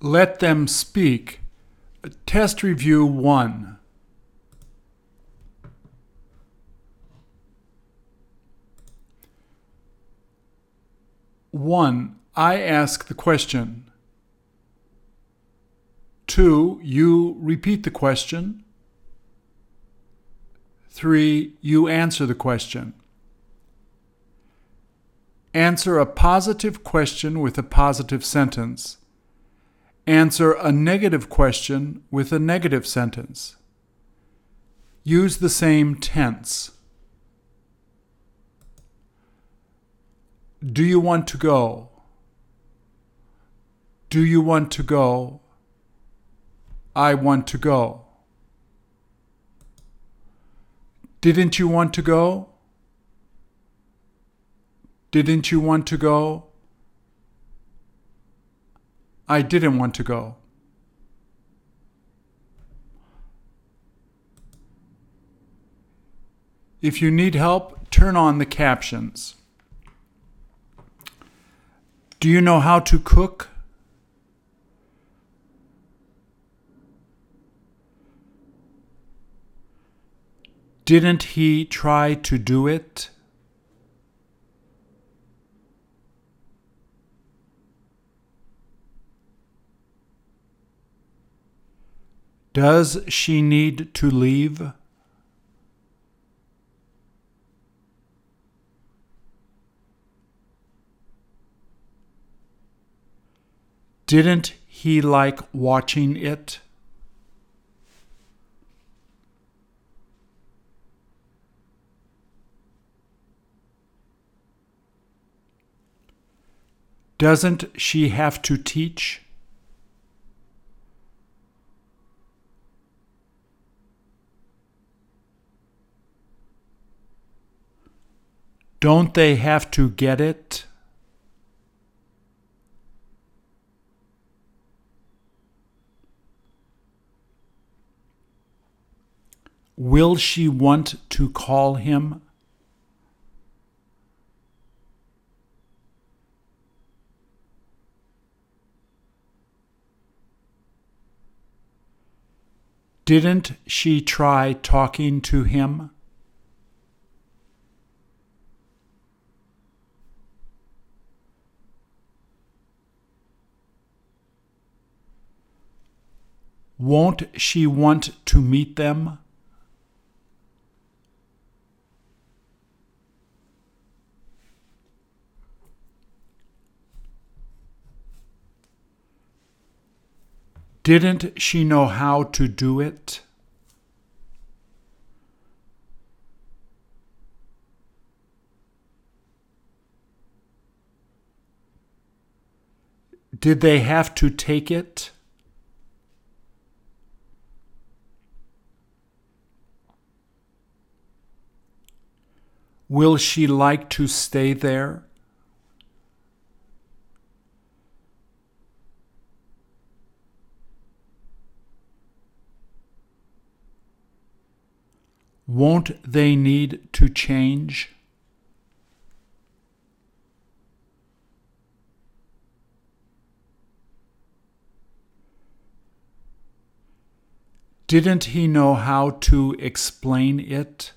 Let them speak. Test review 1. One, I ask the question. Two, you repeat the question. Three, you answer the question. Answer a positive question with a positive sentence. Answer a negative question with a negative sentence. Use the same tense. Do you want to go? Do you want to go? I want to go. Didn't you want to go? Didn't you want to go? I didn't want to go. If you need help, turn on the captions. Do you know how to cook? Didn't he try to do it? Does she need to leave? Didn't he like watching it? Doesn't she have to teach? Don't they have to get it? Will she want to call him? Didn't she try talking to him? Won't she want to meet them? Didn't she know how to do it? Did they have to take it? Will she like to stay there? Won't they need to change? Didn't he know how to explain it?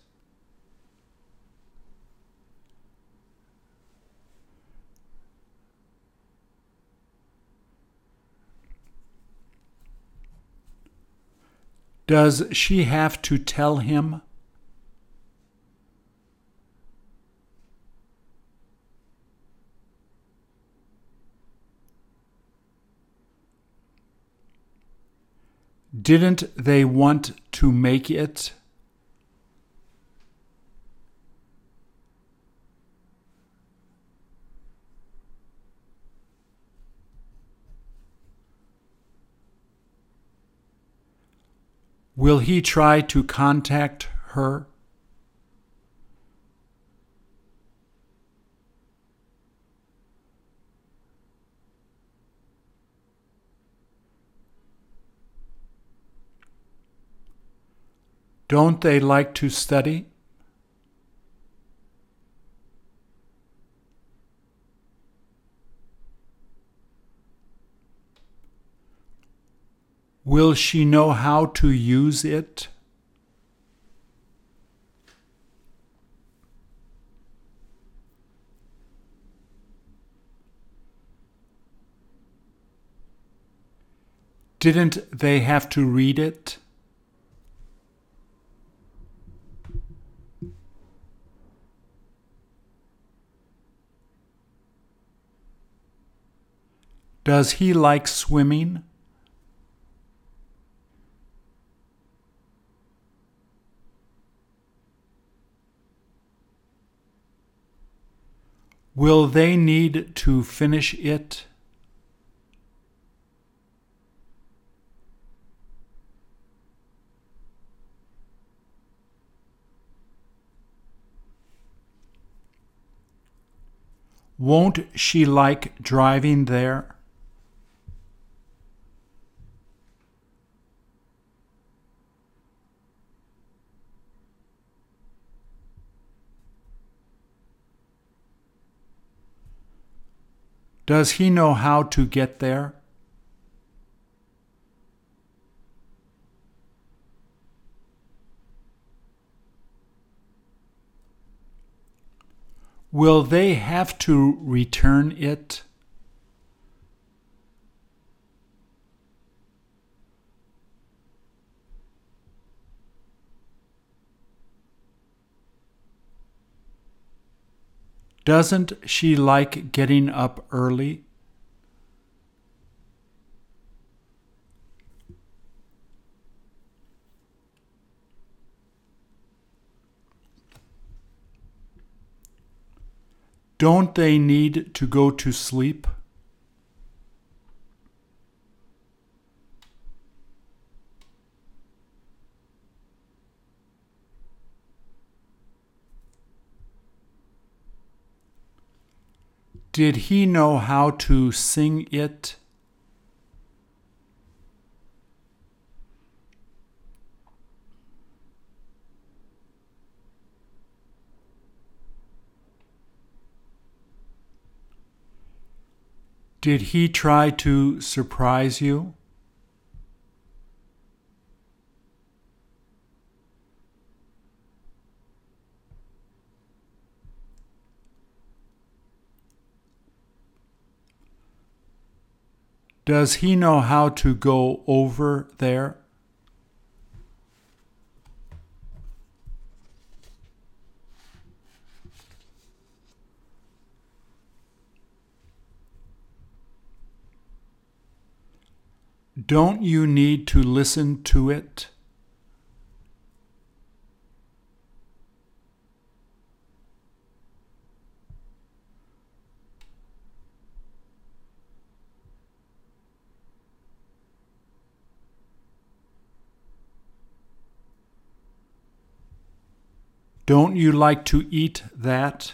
Does she have to tell him? Didn't they want to make it? Will he try to contact her? Don't they like to study? Will she know how to use it? Didn't they have to read it? Does he like swimming? Will they need to finish it? Won't she like driving there? Does he know how to get there? Will they have to return it? Doesn't she like getting up early? Don't they need to go to sleep? Did he know how to sing it? Did he try to surprise you? Does he know how to go over there? Don't you need to listen to it? Don't you like to eat that?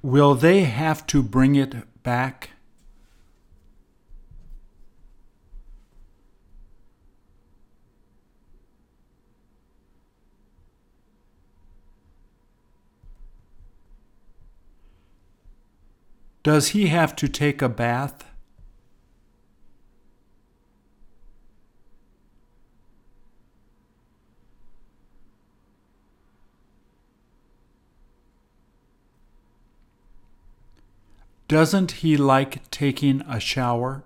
Will they have to bring it back? Does he have to take a bath? Doesn't he like taking a shower?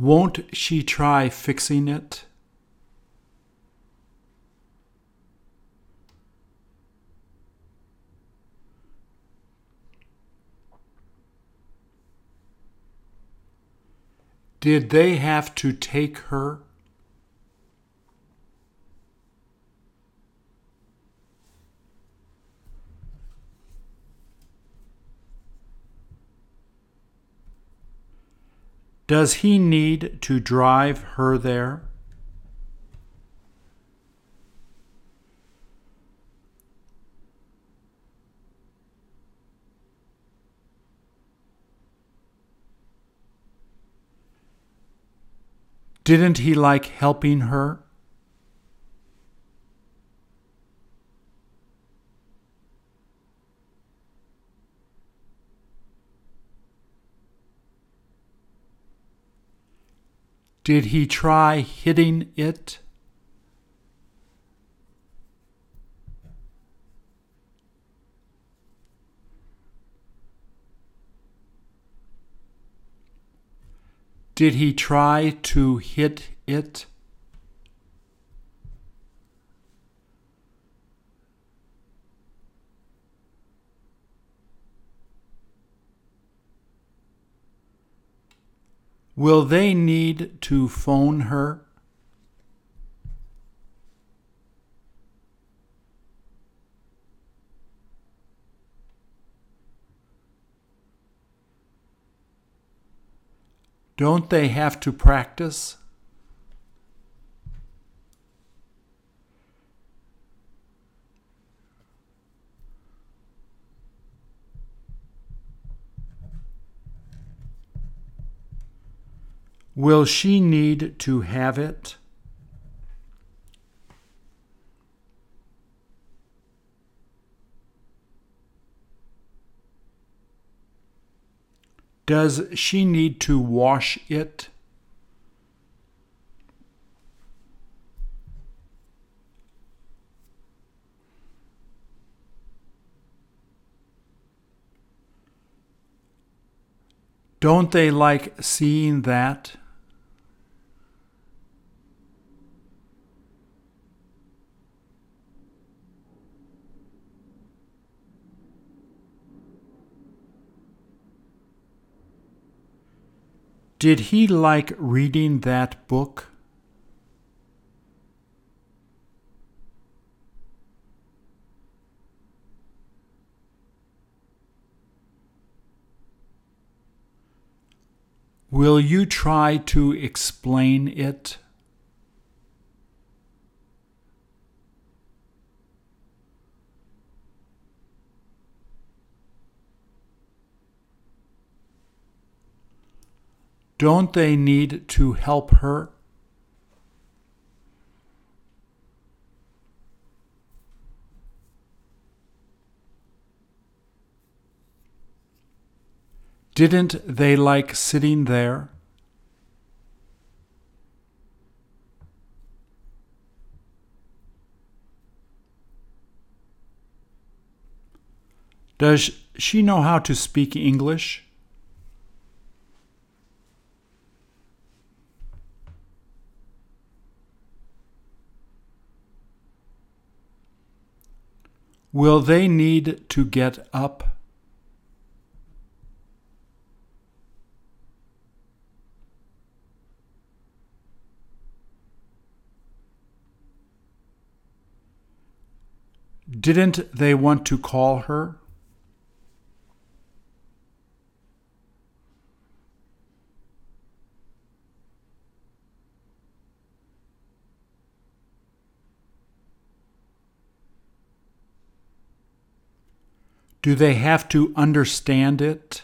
Won't she try fixing it? Did they have to take her? Does he need to drive her there? Didn't he like helping her? Did he try hitting it? Did he try to hit it? Will they need to phone her? Don't they have to practice? Will she need to have it? Does she need to wash it? Don't they like seeing that? Did he like reading that book? Will you try to explain it? Don't they need to help her? Didn't they like sitting there? Does she know how to speak English? Will they need to get up? Didn't they want to call her? Do they have to understand it?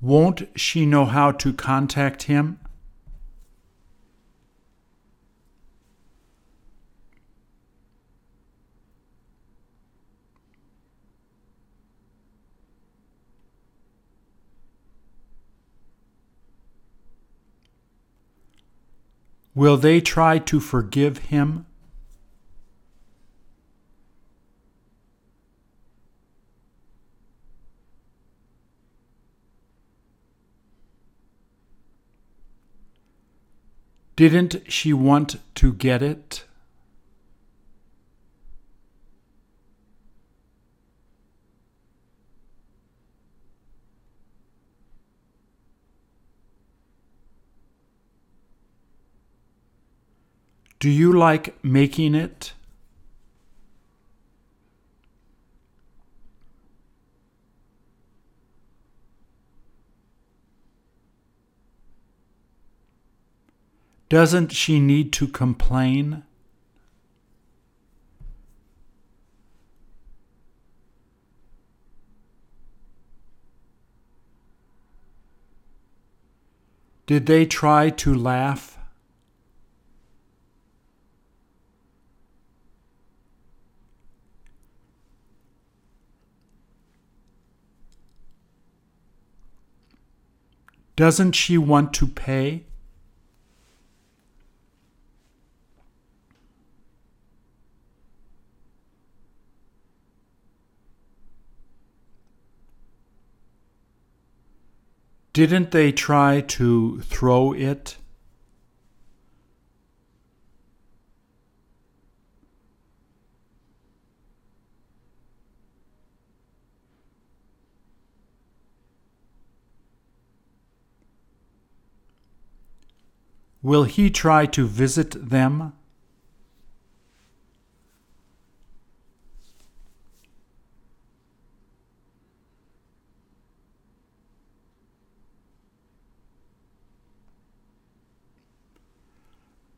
Won't she know how to contact him? Will they try to forgive him? Didn't she want to get it? Do you like making it? Doesn't she need to complain? Did they try to laugh? Doesn't she want to pay? Didn't they try to throw it? Will he try to visit them?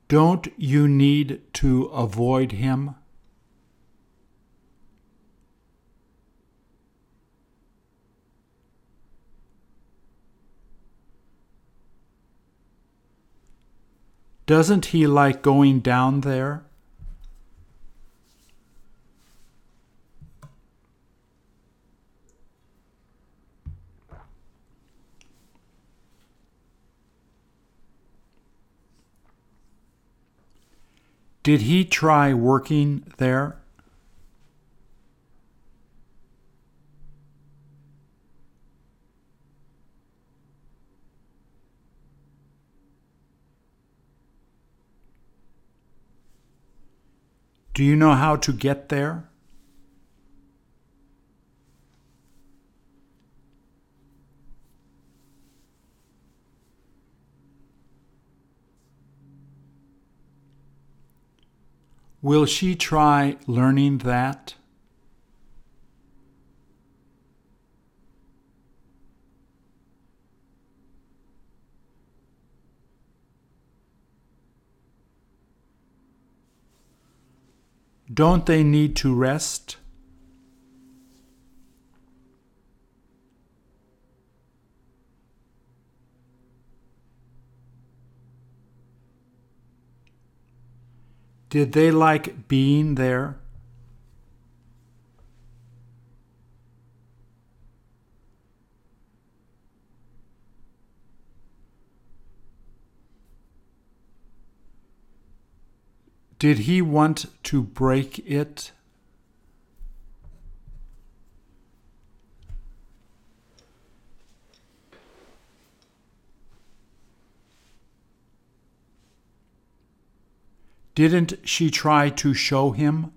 Don't you need to avoid him? Doesn't he like going down there? Did he try working there? Do you know how to get there? Will she try learning that? Don't they need to rest? Did they like being there? Did he want to break it? Didn't she try to show him?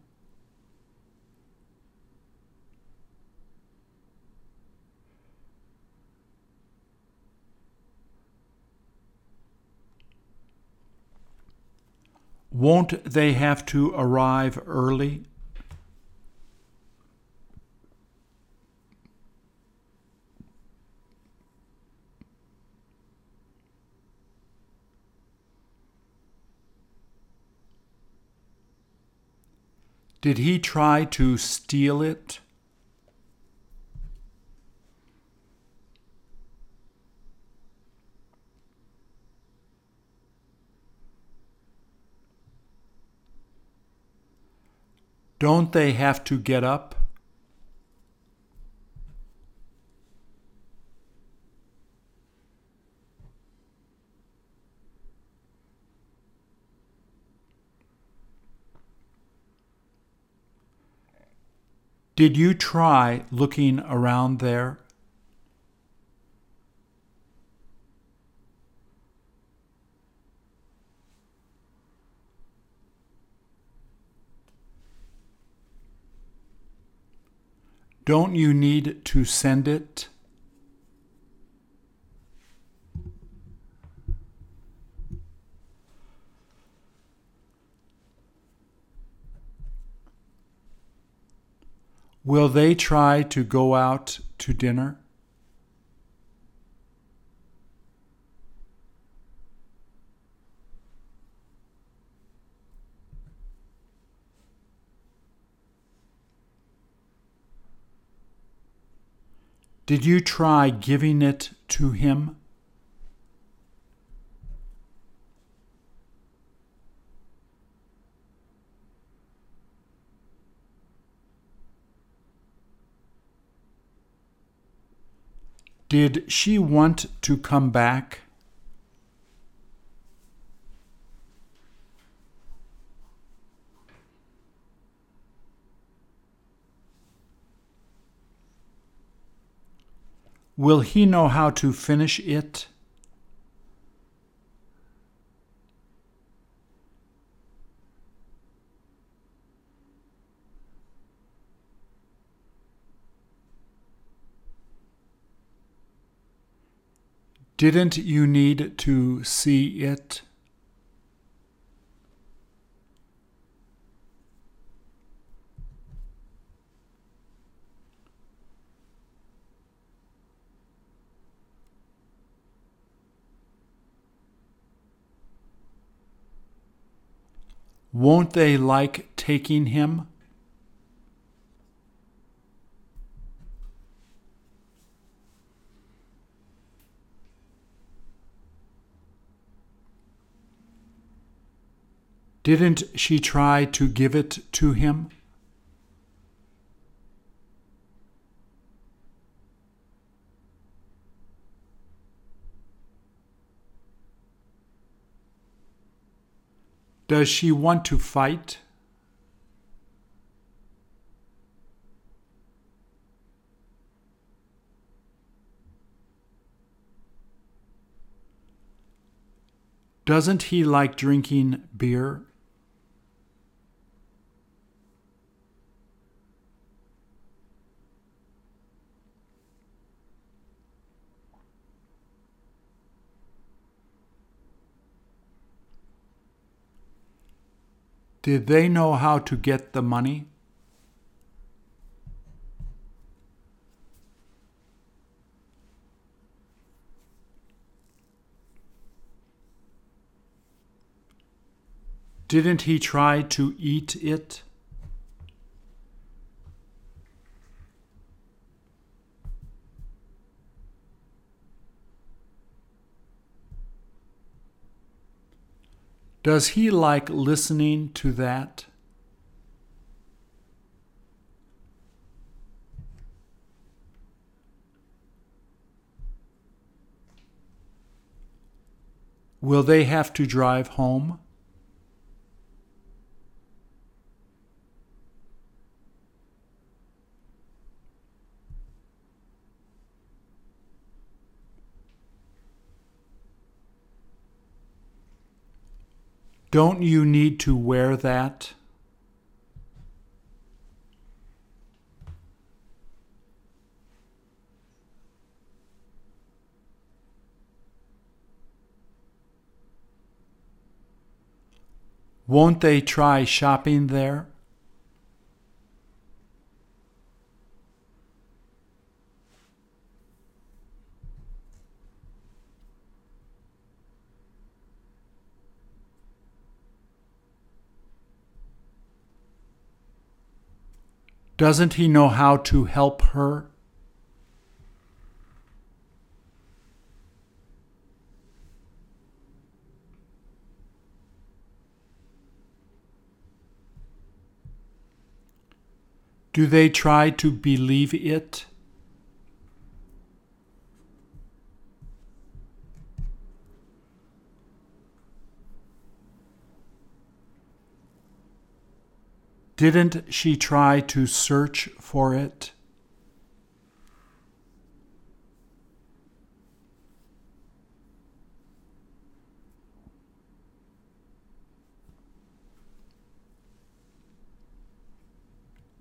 Won't they have to arrive early? Did he try to steal it? Don't they have to get up? Did you try looking around there? Don't you need to send it? Will they try to go out to dinner? Did you try giving it to him? Did she want to come back? Will he know how to finish it? Didn't you need to see it? Won't they like taking him? Didn't she try to give it to him? Does she want to fight? Doesn't he like drinking beer? Did they know how to get the money? Didn't he try to eat it? Does he like listening to that? Will they have to drive home? Don't you need to wear that? Won't they try shopping there? Doesn't he know how to help her? Do they try to believe it? Didn't she try to search for it?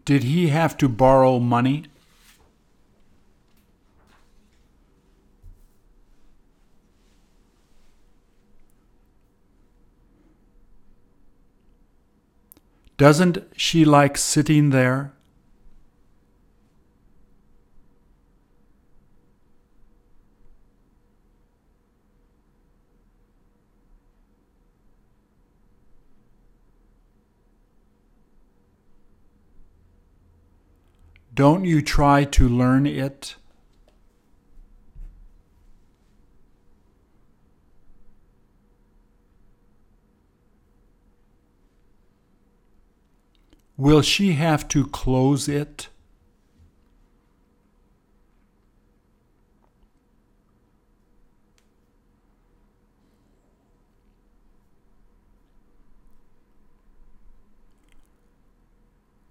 Did he have to borrow money? Doesn't she like sitting there? Don't you try to learn it? Will she have to close it?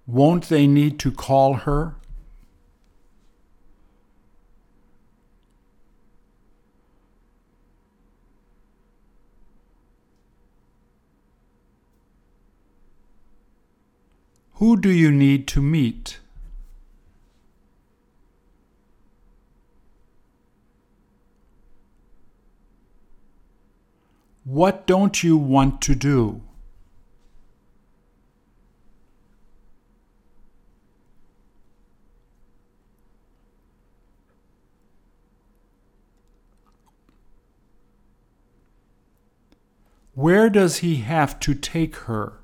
Won't they need to call her? Who do you need to meet? What don't you want to do? Where does he have to take her?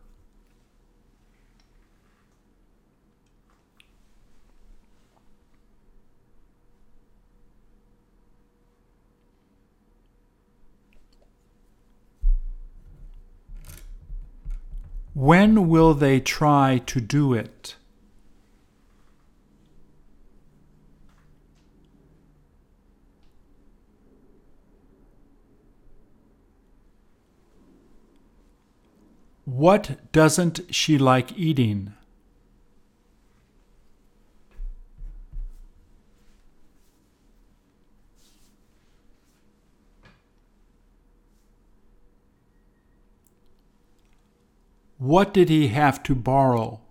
When will they try to do it? What doesn't she like eating? What did he have to borrow?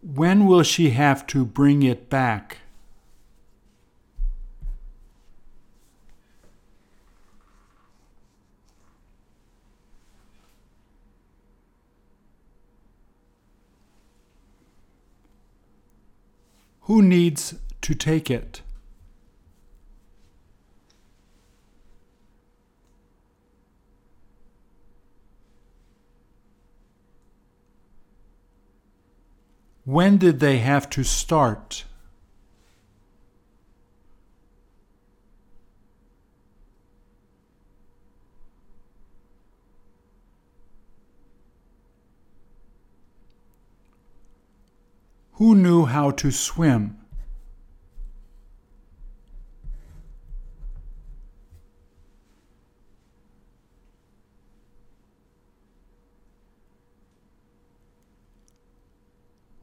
When will she have to bring it back? Who needs to take it? When did they have to start? Who knew how to swim?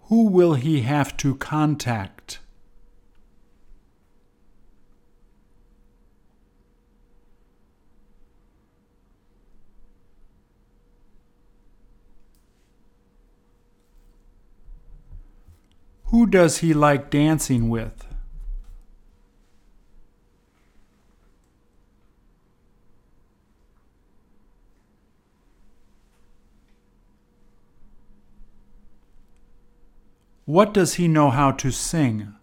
Who will he have to contact? Who does he like dancing with? What does he know how to sing?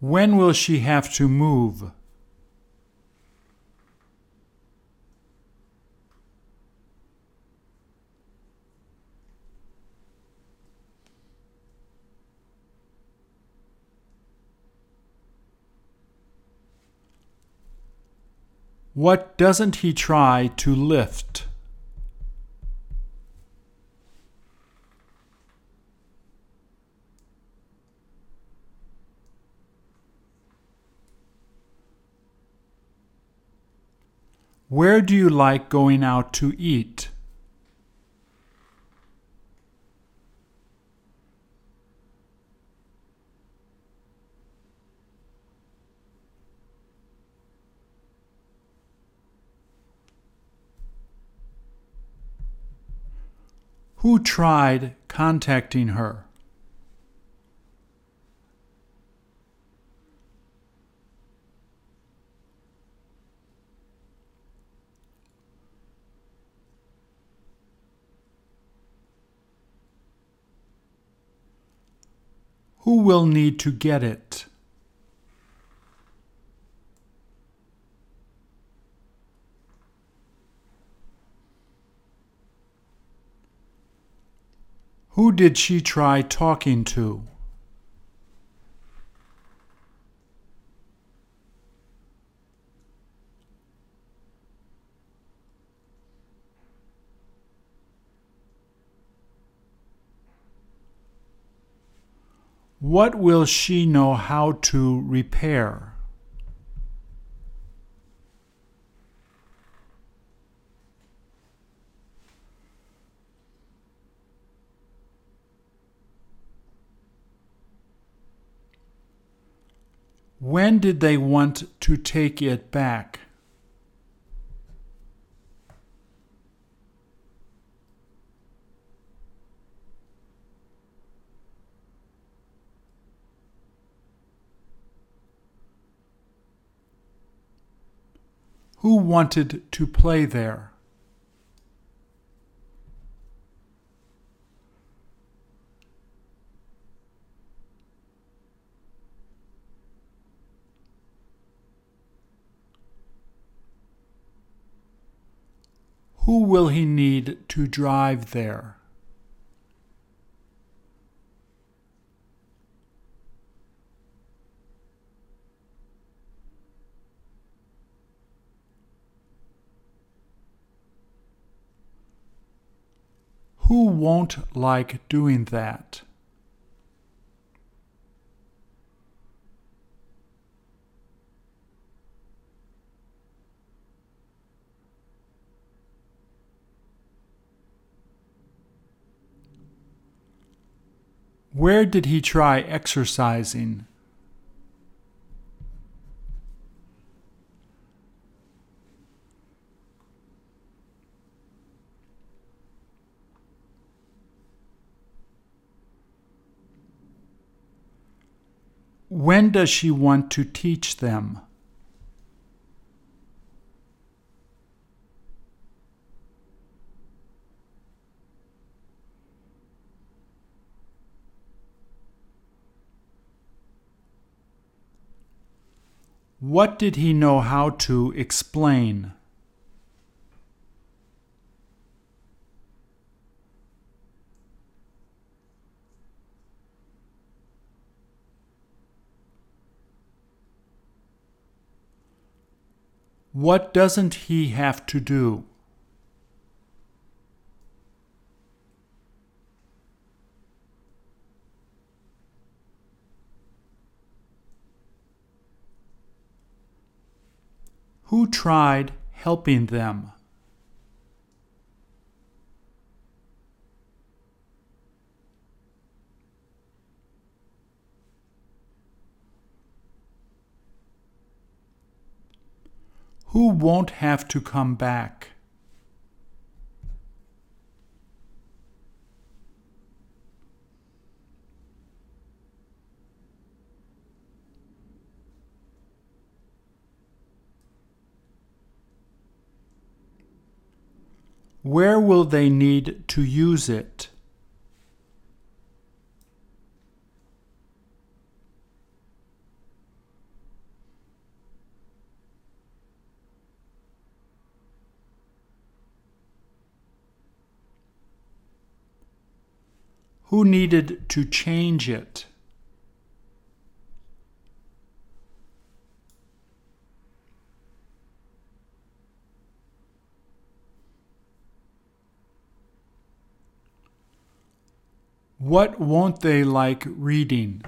When will she have to move? What doesn't he try to lift? Where do you like going out to eat? Who tried contacting her? Who will need to get it? Who did she try talking to? What will she know how to repair? When did they want to take it back? Who wanted to play there? Who will he need to drive there? Who won't like doing that? Where did he try exercising? When does she want to teach them? What did he know how to explain? What doesn't he have to do? Who tried helping them? Who won't have to come back? Where will they need to use it? Who needed to change it? What won't they like reading?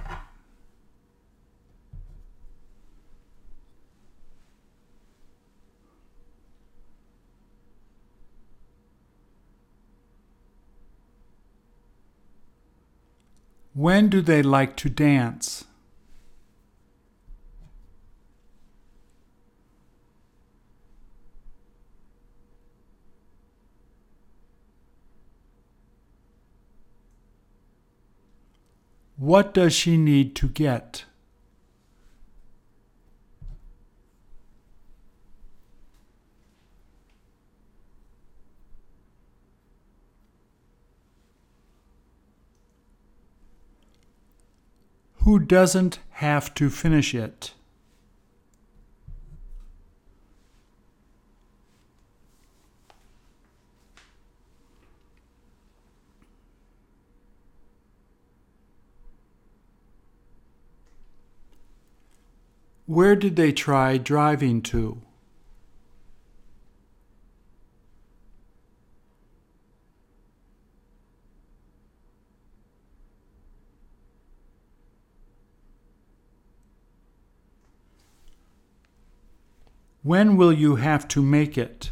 When do they like to dance? What does she need to get? who doesn't have to finish it. Where did they try driving to? When will you have to make it?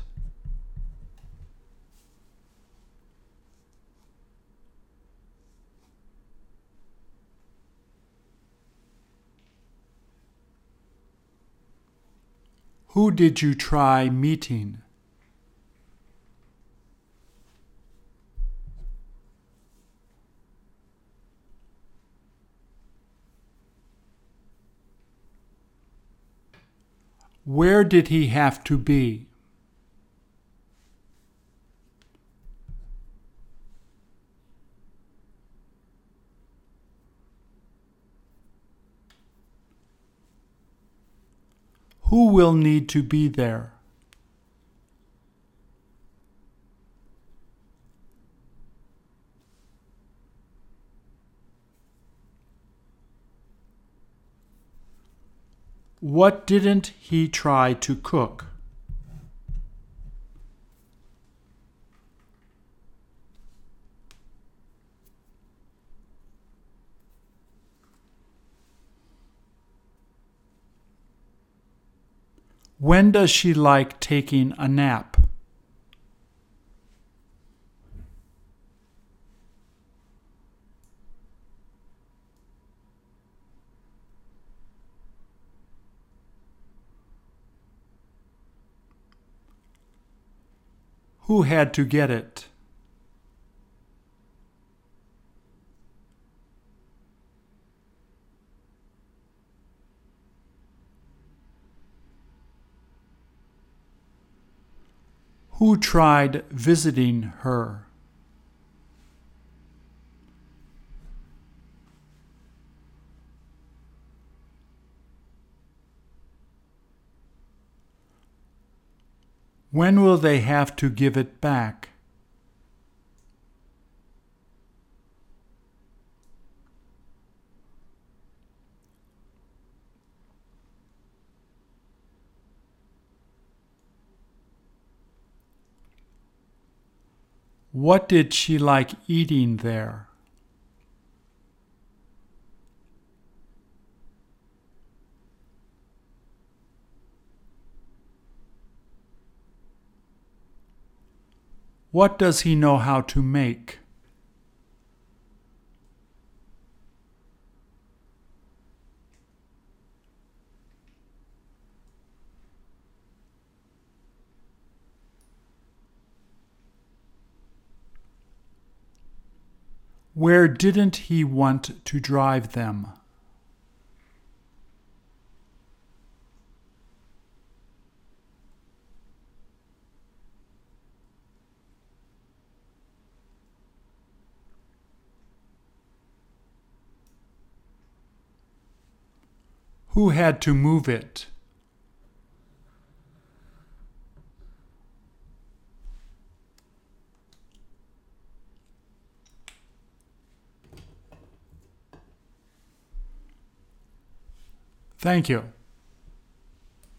Who did you try meeting? Where did he have to be? Who will need to be there? What didn't he try to cook? When does she like taking a nap? Who had to get it? Who tried visiting her? When will they have to give it back? What did she like eating there? What does he know how to make? Where didn't he want to drive them? Who had to move it? Thank you.